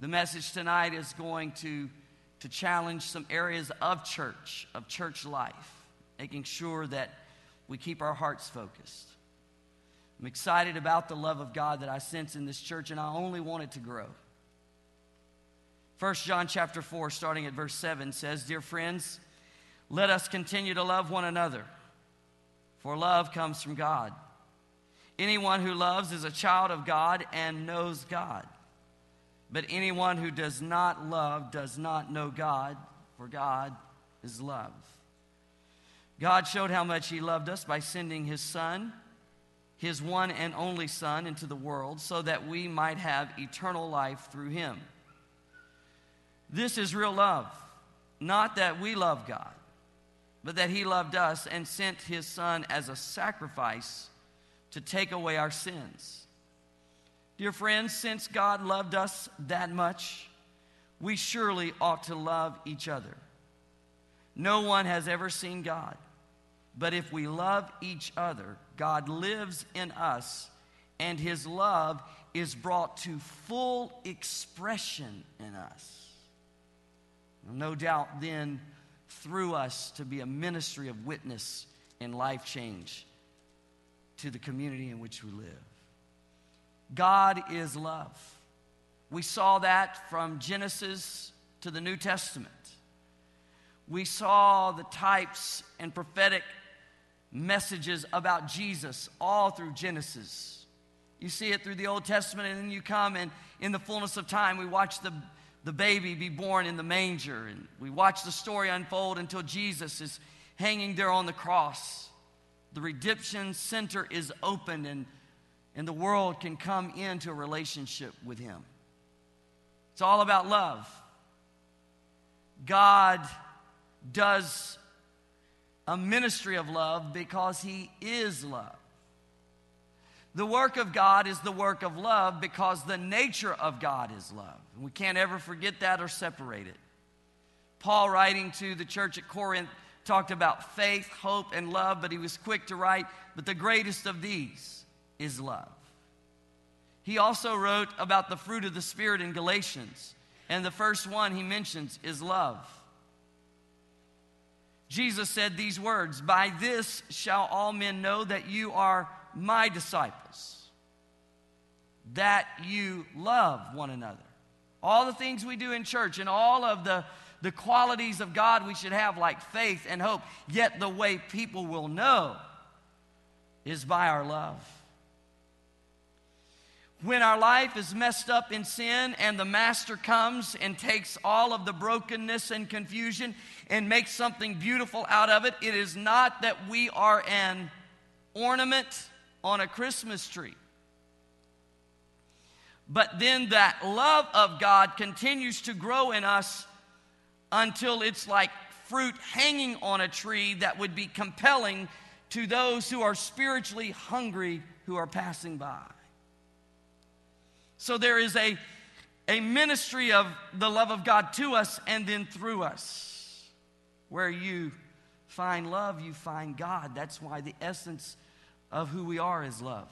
The message tonight is going to, to challenge some areas of church, of church life, making sure that we keep our hearts focused. I'm excited about the love of God that I sense in this church, and I only want it to grow. 1 John chapter 4, starting at verse 7, says, Dear friends, let us continue to love one another, for love comes from God. Anyone who loves is a child of God and knows God. But anyone who does not love does not know God, for God is love. God showed how much He loved us by sending His Son, His one and only Son, into the world so that we might have eternal life through Him. This is real love. Not that we love God, but that He loved us and sent His Son as a sacrifice to take away our sins. Dear friends, since God loved us that much, we surely ought to love each other. No one has ever seen God, but if we love each other, God lives in us, and His love is brought to full expression in us. No doubt, then, through us to be a ministry of witness and life change to the community in which we live. God is love. We saw that from Genesis to the New Testament. We saw the types and prophetic messages about Jesus all through Genesis. You see it through the Old Testament, and then you come and in the fullness of time, we watch the the baby be born in the manger. And we watch the story unfold until Jesus is hanging there on the cross. The redemption center is opened, and, and the world can come into a relationship with Him. It's all about love. God does a ministry of love because He is love. The work of God is the work of love because the nature of God is love. We can't ever forget that or separate it. Paul, writing to the church at Corinth, talked about faith, hope, and love, but he was quick to write, but the greatest of these is love. He also wrote about the fruit of the Spirit in Galatians, and the first one he mentions is love. Jesus said these words By this shall all men know that you are my disciples, that you love one another. All the things we do in church and all of the, the qualities of God we should have, like faith and hope, yet the way people will know is by our love. When our life is messed up in sin and the Master comes and takes all of the brokenness and confusion and makes something beautiful out of it, it is not that we are an ornament on a Christmas tree. But then that love of God continues to grow in us until it's like fruit hanging on a tree that would be compelling to those who are spiritually hungry who are passing by. So there is a, a ministry of the love of God to us and then through us. Where you find love, you find God. That's why the essence of who we are is love.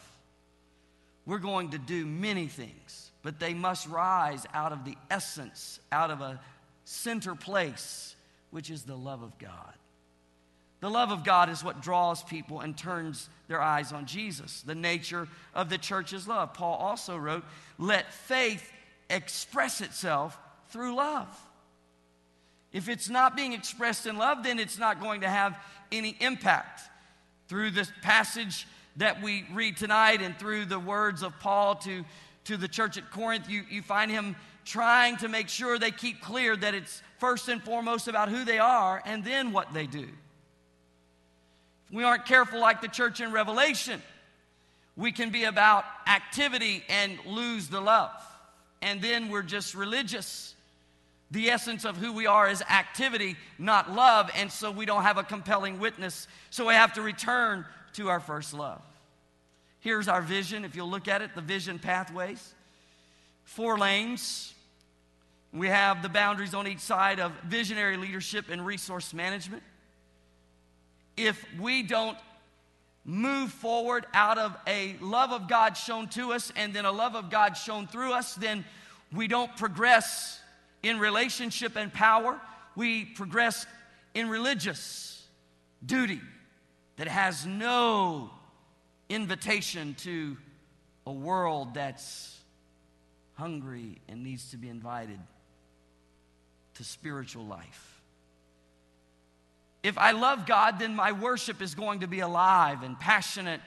We're going to do many things, but they must rise out of the essence, out of a center place, which is the love of God. The love of God is what draws people and turns their eyes on Jesus. The nature of the church's love. Paul also wrote, Let faith express itself through love. If it's not being expressed in love, then it's not going to have any impact through this passage that we read tonight and through the words of Paul to, to the church at Corinth, you, you find him trying to make sure they keep clear that it's first and foremost about who they are and then what they do. We aren't careful, like the church in Revelation, we can be about activity and lose the love. And then we're just religious. The essence of who we are is activity, not love, and so we don't have a compelling witness. So we have to return to our first love. Here's our vision. If you'll look at it, the vision pathways. Four lanes. We have the boundaries on each side of visionary leadership and resource management. If we don't move forward out of a love of God shown to us and then a love of God shown through us, then We don't progress in relationship and power, we progress in religious duty that has no invitation to a world that's hungry and needs to be invited to spiritual life. If I love God, then my worship is going to be alive and passionate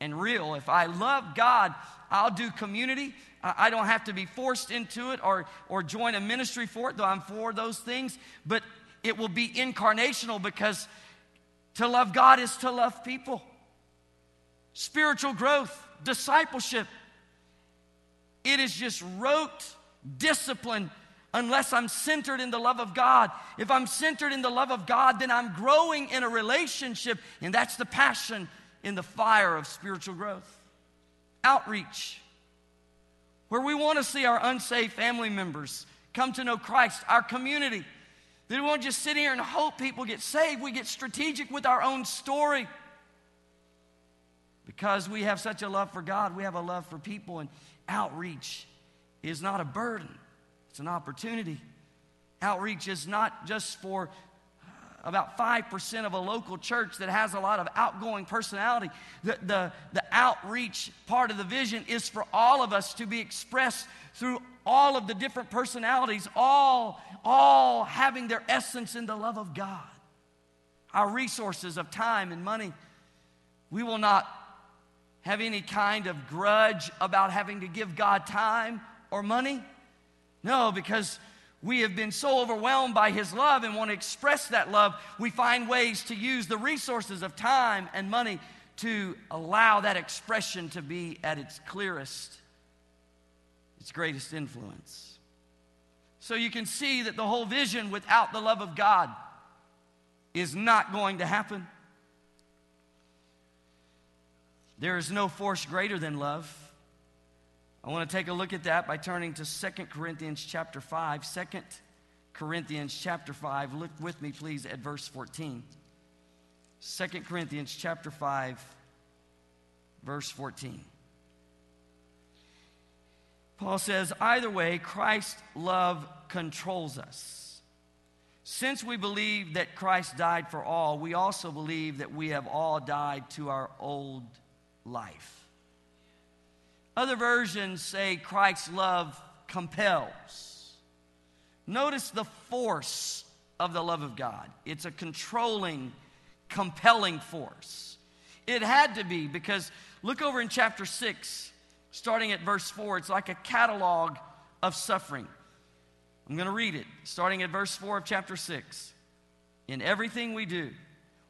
and real. If I love God, I'll do community. I don't have to be forced into it or, or join a ministry for it, though I'm for those things. But it will be incarnational because to love God is to love people. Spiritual growth, discipleship, it is just rote discipline unless I'm centered in the love of God. If I'm centered in the love of God, then I'm growing in a relationship, and that's the passion in the fire of spiritual growth. Outreach, where we want to see our unsaved family members come to know Christ, our community. That we won't just sit here and hope people get saved. We get strategic with our own story. Because we have such a love for God, we have a love for people, and outreach is not a burden, it's an opportunity. Outreach is not just for uh, about 5% of a local church that has a lot of outgoing personality. The, the, the outreach part of the vision is for all of us to be expressed through all of the different personalities, all, all having their essence in the love of God. Our resources of time and money, we will not have any kind of grudge about having to give God time or money? No, because we have been so overwhelmed by His love and want to express that love, we find ways to use the resources of time and money to allow that expression to be at its clearest, its greatest influence. So you can see that the whole vision without the love of God is not going to happen. There is no force greater than love. I want to take a look at that by turning to Second Corinthians chapter 5. 2 Corinthians chapter 5. Look with me, please, at verse 14. 2 Corinthians chapter 5, verse 14. Paul says, either way, Christ's love controls us. Since we believe that Christ died for all, we also believe that we have all died to our old life. Other versions say Christ's love compels. Notice the force of the love of God. It's a controlling, compelling force. It had to be because look over in chapter 6, starting at verse 4. It's like a catalog of suffering. I'm going to read it, starting at verse 4 of chapter 6. In everything we do,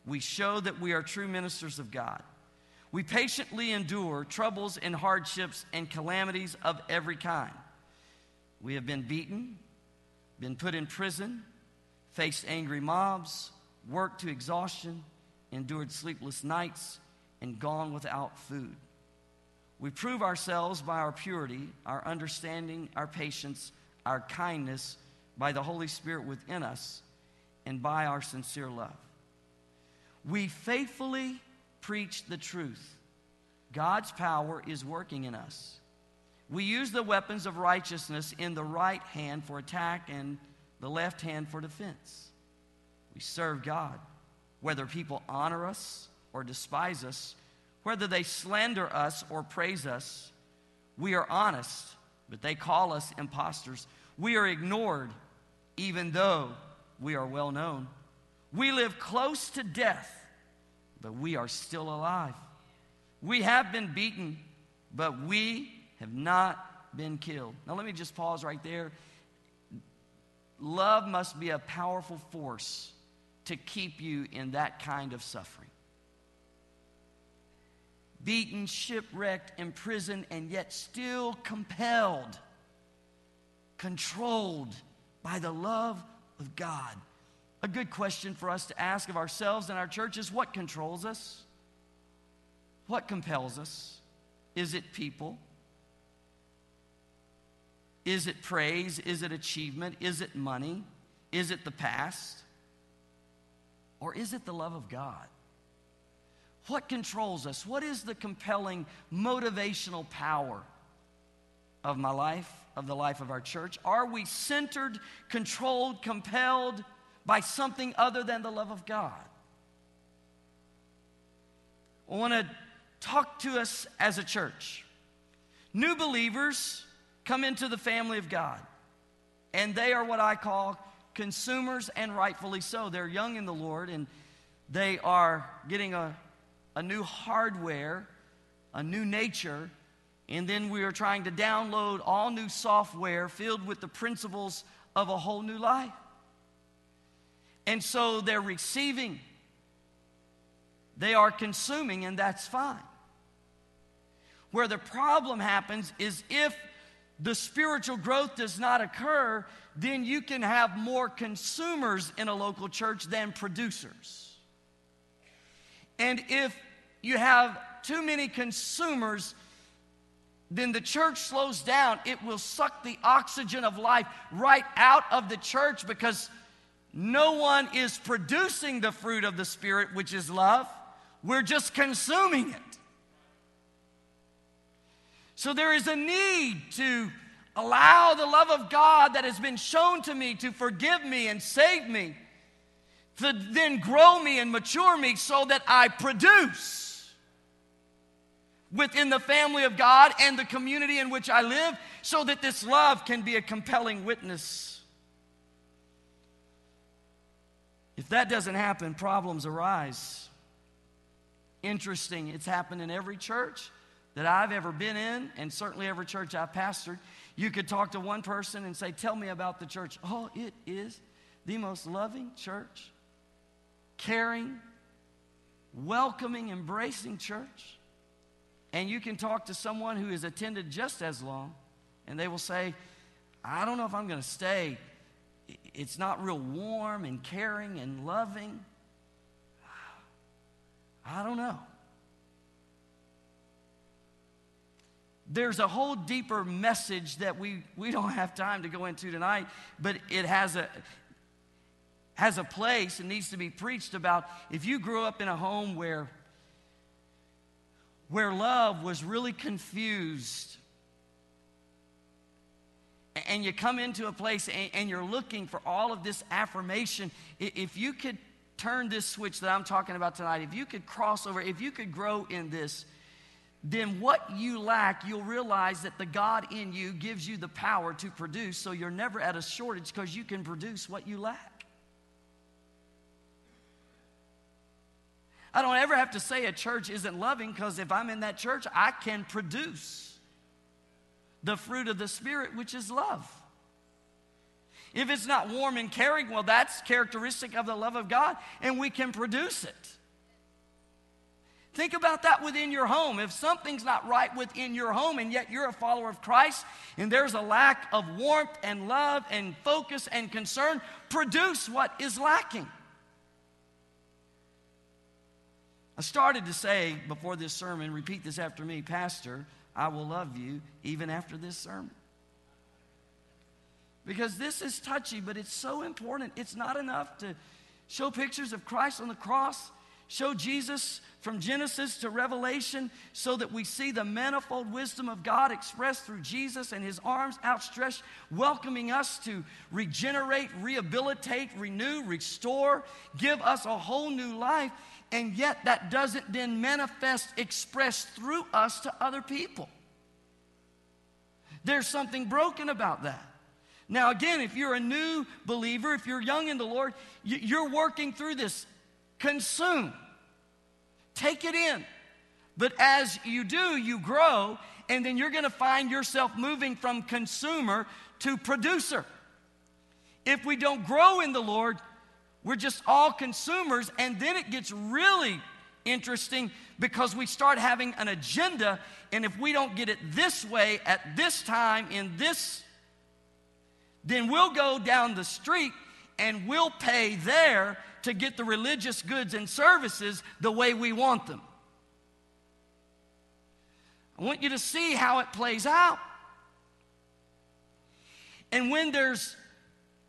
we show that we are true ministers of God. We patiently endure troubles and hardships and calamities of every kind. We have been beaten, been put in prison, faced angry mobs, worked to exhaustion, endured sleepless nights, and gone without food. We prove ourselves by our purity, our understanding, our patience, our kindness, by the Holy Spirit within us, and by our sincere love. We faithfully preach the truth. God's power is working in us. We use the weapons of righteousness in the right hand for attack and the left hand for defense. We serve God. Whether people honor us or despise us, whether they slander us or praise us, we are honest, but they call us impostors. We are ignored, even though we are well known. We live close to death but we are still alive. We have been beaten, but we have not been killed. Now, let me just pause right there. Love must be a powerful force to keep you in that kind of suffering. Beaten, shipwrecked, imprisoned, and yet still compelled, controlled by the love of God a good question for us to ask of ourselves and our church is what controls us? What compels us? Is it people? Is it praise? Is it achievement? Is it money? Is it the past? Or is it the love of God? What controls us? What is the compelling motivational power of my life, of the life of our church? Are we centered, controlled, compelled by something other than the love of God? I want to talk to us as a church. New believers come into the family of God, and they are what I call consumers, and rightfully so. They're young in the Lord, and they are getting a, a new hardware, a new nature, and then we are trying to download all new software filled with the principles of a whole new life. And so they're receiving, they are consuming, and that's fine. Where the problem happens is if the spiritual growth does not occur, then you can have more consumers in a local church than producers. And if you have too many consumers, then the church slows down. It will suck the oxygen of life right out of the church because no one is producing the fruit of the Spirit, which is love. We're just consuming it. So there is a need to allow the love of God that has been shown to me to forgive me and save me, to then grow me and mature me so that I produce within the family of God and the community in which I live, so that this love can be a compelling witness. If that doesn't happen, problems arise. Interesting, it's happened in every church that I've ever been in, and certainly every church I've pastored. You could talk to one person and say, Tell me about the church. Oh, it is the most loving church, caring, welcoming, embracing church. And you can talk to someone who has attended just as long, and they will say, I don't know if I'm going to stay. It's not real warm and caring and loving. I don't know. there's a whole deeper message that we, we don't have time to go into tonight, but it has a, has a place and needs to be preached about. If you grew up in a home where, where love was really confused, and you come into a place and, and you're looking for all of this affirmation, if you could turn this switch that I'm talking about tonight, if you could cross over, if you could grow in this, then what you lack, you'll realize that the God in you gives you the power to produce, so you're never at a shortage because you can produce what you lack. I don't ever have to say a church isn't loving because if I'm in that church, I can produce the fruit of the Spirit, which is love. If it's not warm and caring, well, that's characteristic of the love of God, and we can produce it. Think about that within your home. If something's not right within your home and yet you're a follower of Christ and there's a lack of warmth and love and focus and concern, produce what is lacking. I started to say before this sermon, repeat this after me, Pastor, I will love you even after this sermon. Because this is touchy, but it's so important. It's not enough to show pictures of Christ on the cross show Jesus from Genesis to Revelation so that we see the manifold wisdom of God expressed through Jesus and his arms outstretched, welcoming us to regenerate, rehabilitate, renew, restore, give us a whole new life. And yet, that doesn't then manifest, express through us to other people. There's something broken about that. Now, again, if you're a new believer, if you're young in the Lord, you're working through this consume. Take it in. But as you do, you grow, and then you're going to find yourself moving from consumer to producer. If we don't grow in the Lord, we're just all consumers, and then it gets really interesting because we start having an agenda, and if we don't get it this way at this time in this, then we'll go down the street and we'll pay there to get the religious goods and services the way we want them. I want you to see how it plays out. And when there's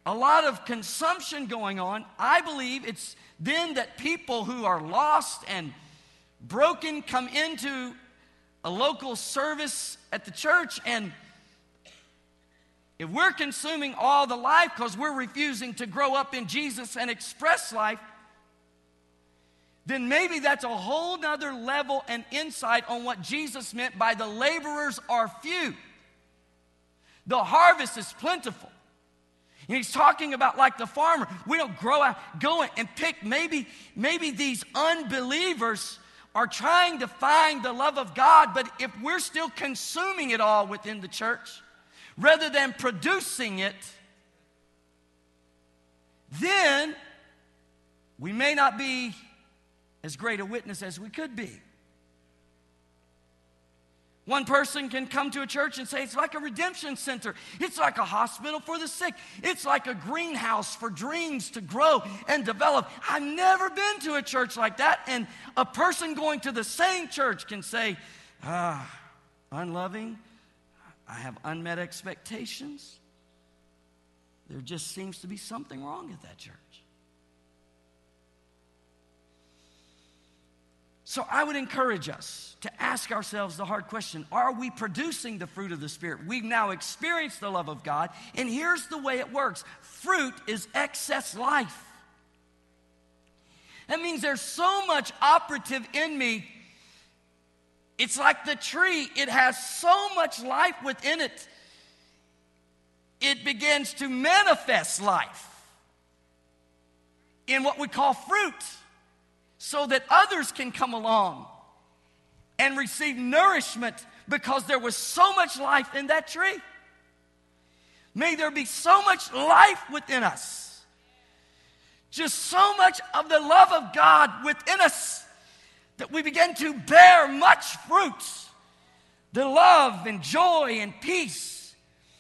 a lot of consumption going on, I believe it's then that people who are lost and broken come into a local service at the church and If we're consuming all the life because we're refusing to grow up in Jesus and express life, then maybe that's a whole nother level and insight on what Jesus meant by the laborers are few. The harvest is plentiful. He's talking about like the farmer. We don't grow out, go and pick. Maybe, maybe these unbelievers are trying to find the love of God, but if we're still consuming it all within the church rather than producing it, then we may not be as great a witness as we could be. One person can come to a church and say it's like a redemption center. It's like a hospital for the sick. It's like a greenhouse for dreams to grow and develop. I've never been to a church like that. And a person going to the same church can say, ah, unloving, I have unmet expectations. There just seems to be something wrong at that church. So I would encourage us to ask ourselves the hard question Are we producing the fruit of the Spirit? We've now experienced the love of God, and here's the way it works fruit is excess life. That means there's so much operative in me. It's like the tree, it has so much life within it, it begins to manifest life in what we call fruit so that others can come along and receive nourishment because there was so much life in that tree. May there be so much life within us. Just so much of the love of God within us that we begin to bear much fruit. The love and joy and peace.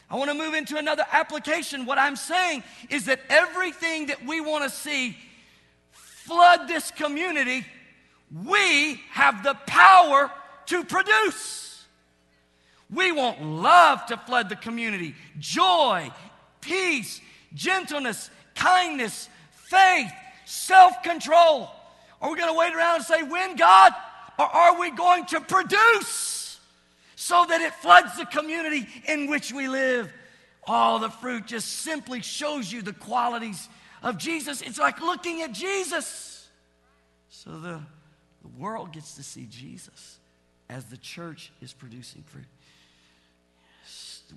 I want to move into another application. What I'm saying is that everything that we want to see flood this community, we have the power to produce. We want love to flood the community, joy, peace, gentleness, kindness, faith, self control. Are we going to wait around and say, when God? Or are we going to produce so that it floods the community in which we live? All the fruit just simply shows you the qualities of Jesus, it's like looking at Jesus. So the, the world gets to see Jesus as the church is producing fruit.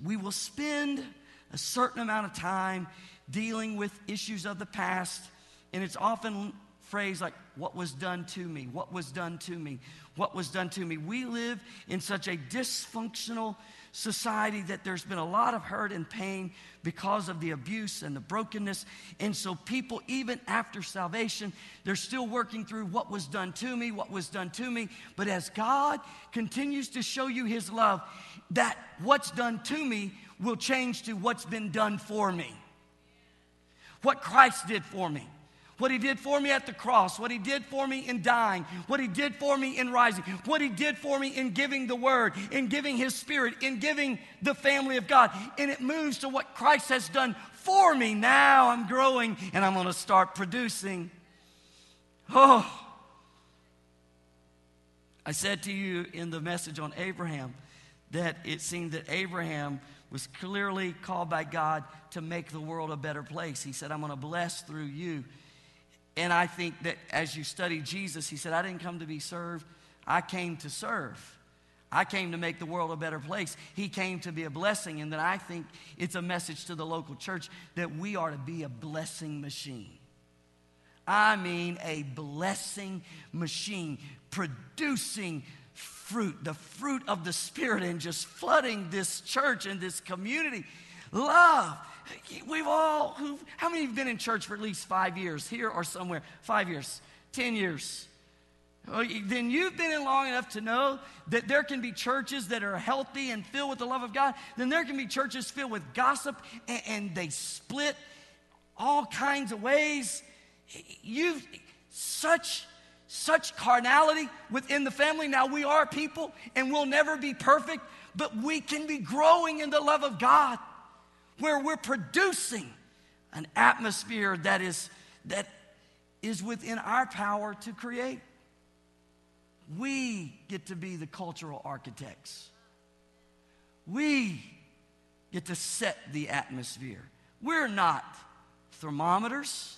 We will spend a certain amount of time dealing with issues of the past, and it's often phrased like, What was done to me? What was done to me? What was done to me? We live in such a dysfunctional society that there's been a lot of hurt and pain because of the abuse and the brokenness. And so, people, even after salvation, they're still working through what was done to me, what was done to me. But as God continues to show you His love, that what's done to me will change to what's been done for me. What Christ did for me what he did for me at the cross, what he did for me in dying, what he did for me in rising, what he did for me in giving the word, in giving his spirit, in giving the family of God. And it moves to what Christ has done for me. Now I'm growing and I'm going to start producing. Oh, I said to you in the message on Abraham that it seemed that Abraham was clearly called by God to make the world a better place. He said, I'm going to bless through you. And I think that as you study Jesus, he said, I didn't come to be served, I came to serve. I came to make the world a better place. He came to be a blessing. And then I think it's a message to the local church that we are to be a blessing machine. I mean, a blessing machine producing fruit, the fruit of the Spirit, and just flooding this church and this community. Love We've all, how many have been in church for at least five years, here or somewhere? Five years, 10 years. Oh, well, then you've been in long enough to know that there can be churches that are healthy and filled with the love of God. Then there can be churches filled with gossip and, and they split all kinds of ways. You've such such carnality within the family. Now we are people and we'll never be perfect, but we can be growing in the love of God where we're producing an atmosphere that is, that is within our power to create. We get to be the cultural architects. We get to set the atmosphere. We're not thermometers,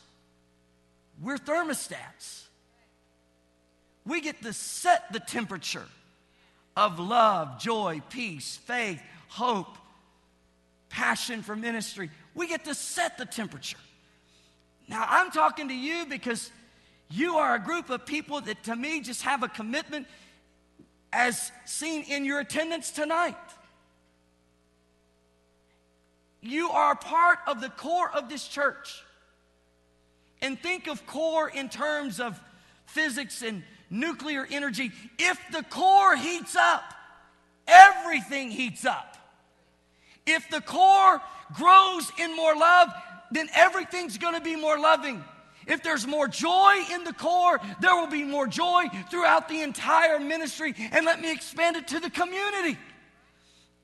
we're thermostats. We get to set the temperature of love, joy, peace, faith, hope, passion for ministry. We get to set the temperature. Now, I'm talking to you because you are a group of people that, to me, just have a commitment as seen in your attendance tonight. You are part of the core of this church. And think of core in terms of physics and nuclear energy. If the core heats up, everything heats up. If the core grows in more love, then everything's going to be more loving. If there's more joy in the core, there will be more joy throughout the entire ministry. And let me expand it to the community.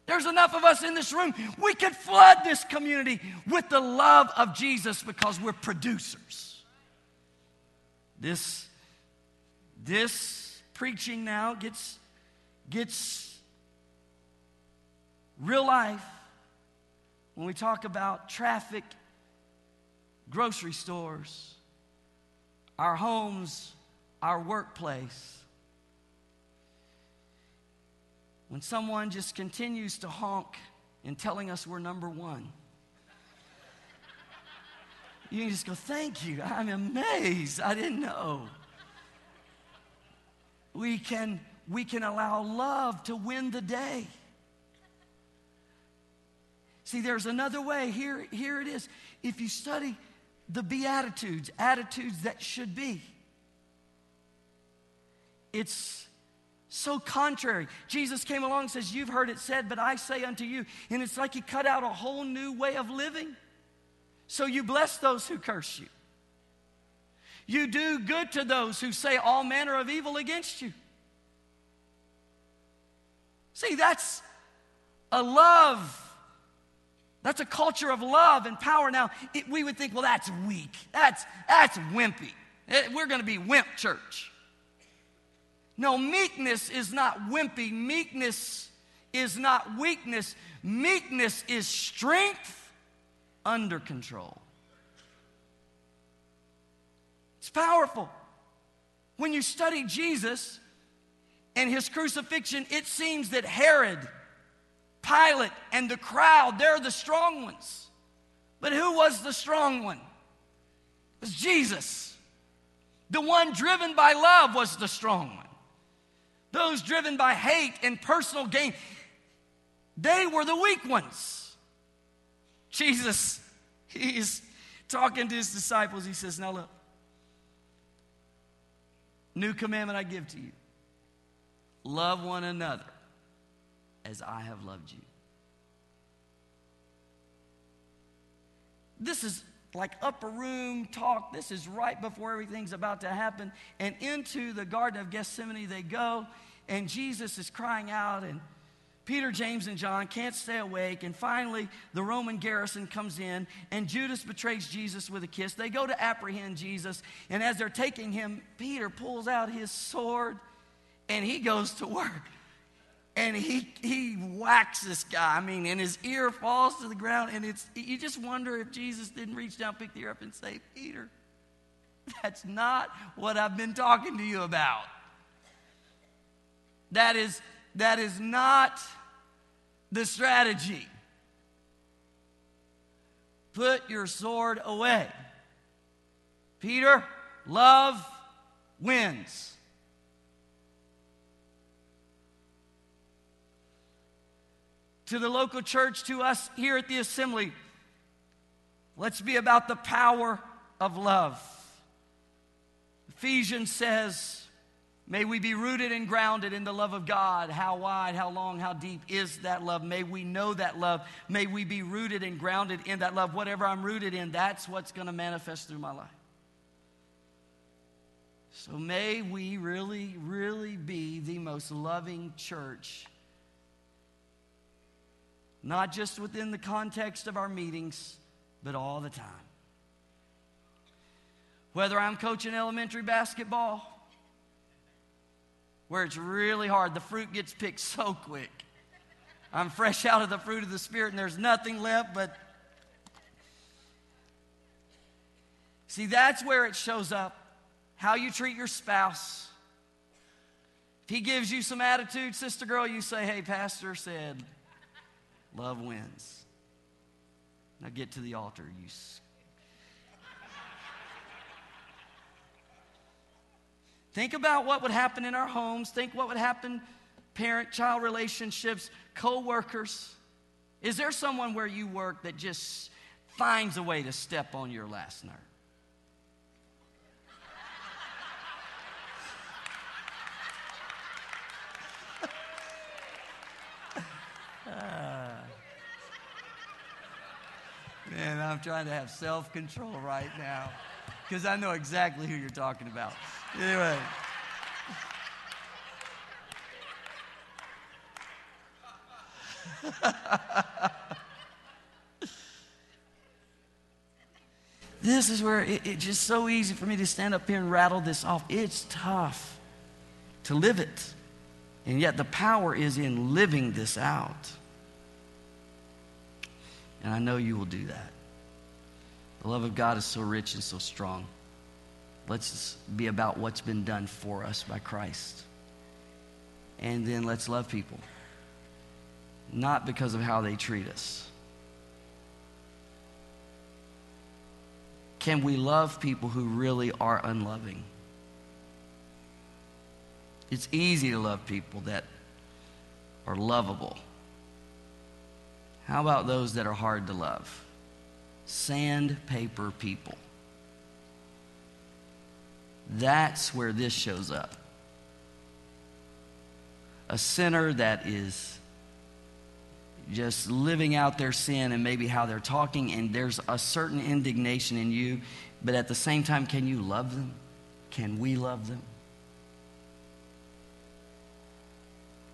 There's enough of us in this room. We could flood this community with the love of Jesus because we're producers. This, this preaching now gets, gets real life when we talk about traffic, grocery stores, our homes, our workplace. When someone just continues to honk and telling us we're number one, you can just go, Thank you. I'm amazed. I didn't know. We can, we can allow love to win the day. See, there's another way. Here, here it is. If you study the Beatitudes, attitudes that should be, it's so contrary. Jesus came along and says, You've heard it said, but I say unto you. And it's like he cut out a whole new way of living. So you bless those who curse you. You do good to those who say all manner of evil against you. See, that's a love that's a culture of love and power. Now, it, we would think, well, that's weak. That's, that's wimpy. It, eh, we're going to be wimp church. No, meekness is not wimpy. Meekness is not weakness. Meekness is strength under control. It's powerful. When you study Jesus and his crucifixion, it seems that Herod Pilate and the crowd, they're the strong ones. But who was the strong one? It was Jesus. The one driven by love was the strong one. Those driven by hate and personal gain, they were the weak ones. Jesus, he's talking to his disciples. He says, Now look, new commandment I give to you love one another as I have loved you. This is like upper room talk. This is right before everything's about to happen. And into the Garden of Gethsemane they go, and Jesus is crying out, and Peter, James, and John can't stay awake. And finally, the Roman garrison comes in, and Judas betrays Jesus with a kiss. They go to apprehend Jesus, and as they're taking him, Peter pulls out his sword and he goes to work and he he whacks this guy. I mean, and his ear falls to the ground, and it's you just wonder if Jesus didn't reach down, pick the ear up, and say, Peter, that's not what I've been talking to you about. That is that is not the strategy. Put your sword away. Peter, love wins. To the local church, to us here at the assembly. Let's be about the power of love. Ephesians says, May we be rooted and grounded in the love of God. How wide, how long, how deep is that love? May we know that love. May we be rooted and grounded in that love. Whatever I'm rooted in, that's what's going to manifest through my life. So may we really, really be the most loving church not just within the context of our meetings, but all the time. Whether I'm coaching elementary basketball, where it's really hard, the fruit gets picked so quick. I'm fresh out of the fruit of the Spirit and there's nothing left but. See, that's where it shows up. How you treat your spouse. If he gives you some attitude, sister girl, you say, hey, Pastor said, love wins. Now get to the altar, you. Think about what would happen in our homes. Think what would happen parent child relationships, co workers? Is there someone where you work that just finds a way to step on your last nerve? man, I'm trying to have self control right now because I know exactly who you're talking about. Anyway. this is where it, it's just so easy for me to stand up here and rattle this off. It's tough to live it. And yet the power is in living this out. And I know you will do that. The love of God is so rich and so strong. Let's be about what's been done for us by Christ. And then let's love people not because of how they treat us. Can we love people who really are unloving? It's easy to love people that are lovable. How about those that are hard to love? Sandpaper people. That's where this shows up. A sinner that is just living out their sin and maybe how they're talking, and there's a certain indignation in you, but at the same time, can you love them? Can we love them?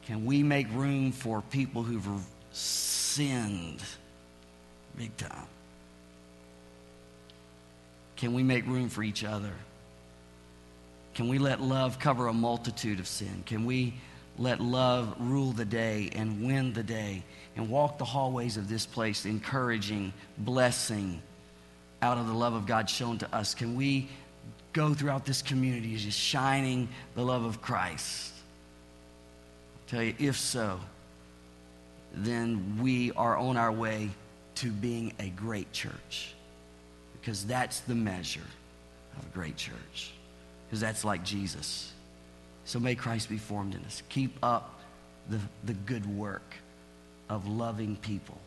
Can we make room for people who've sinned big time? Can we make room for each other? Can we let love cover a multitude of sin? Can we let love rule the day and win the day and walk the hallways of this place, encouraging, blessing out of the love of God shown to us? Can we go throughout this community just shining the love of Christ? I'll tell you, if so, then we are on our way to being a great church because that's the measure of a great church because that's like Jesus. So may Christ be formed in us. Keep up the, the good work of loving people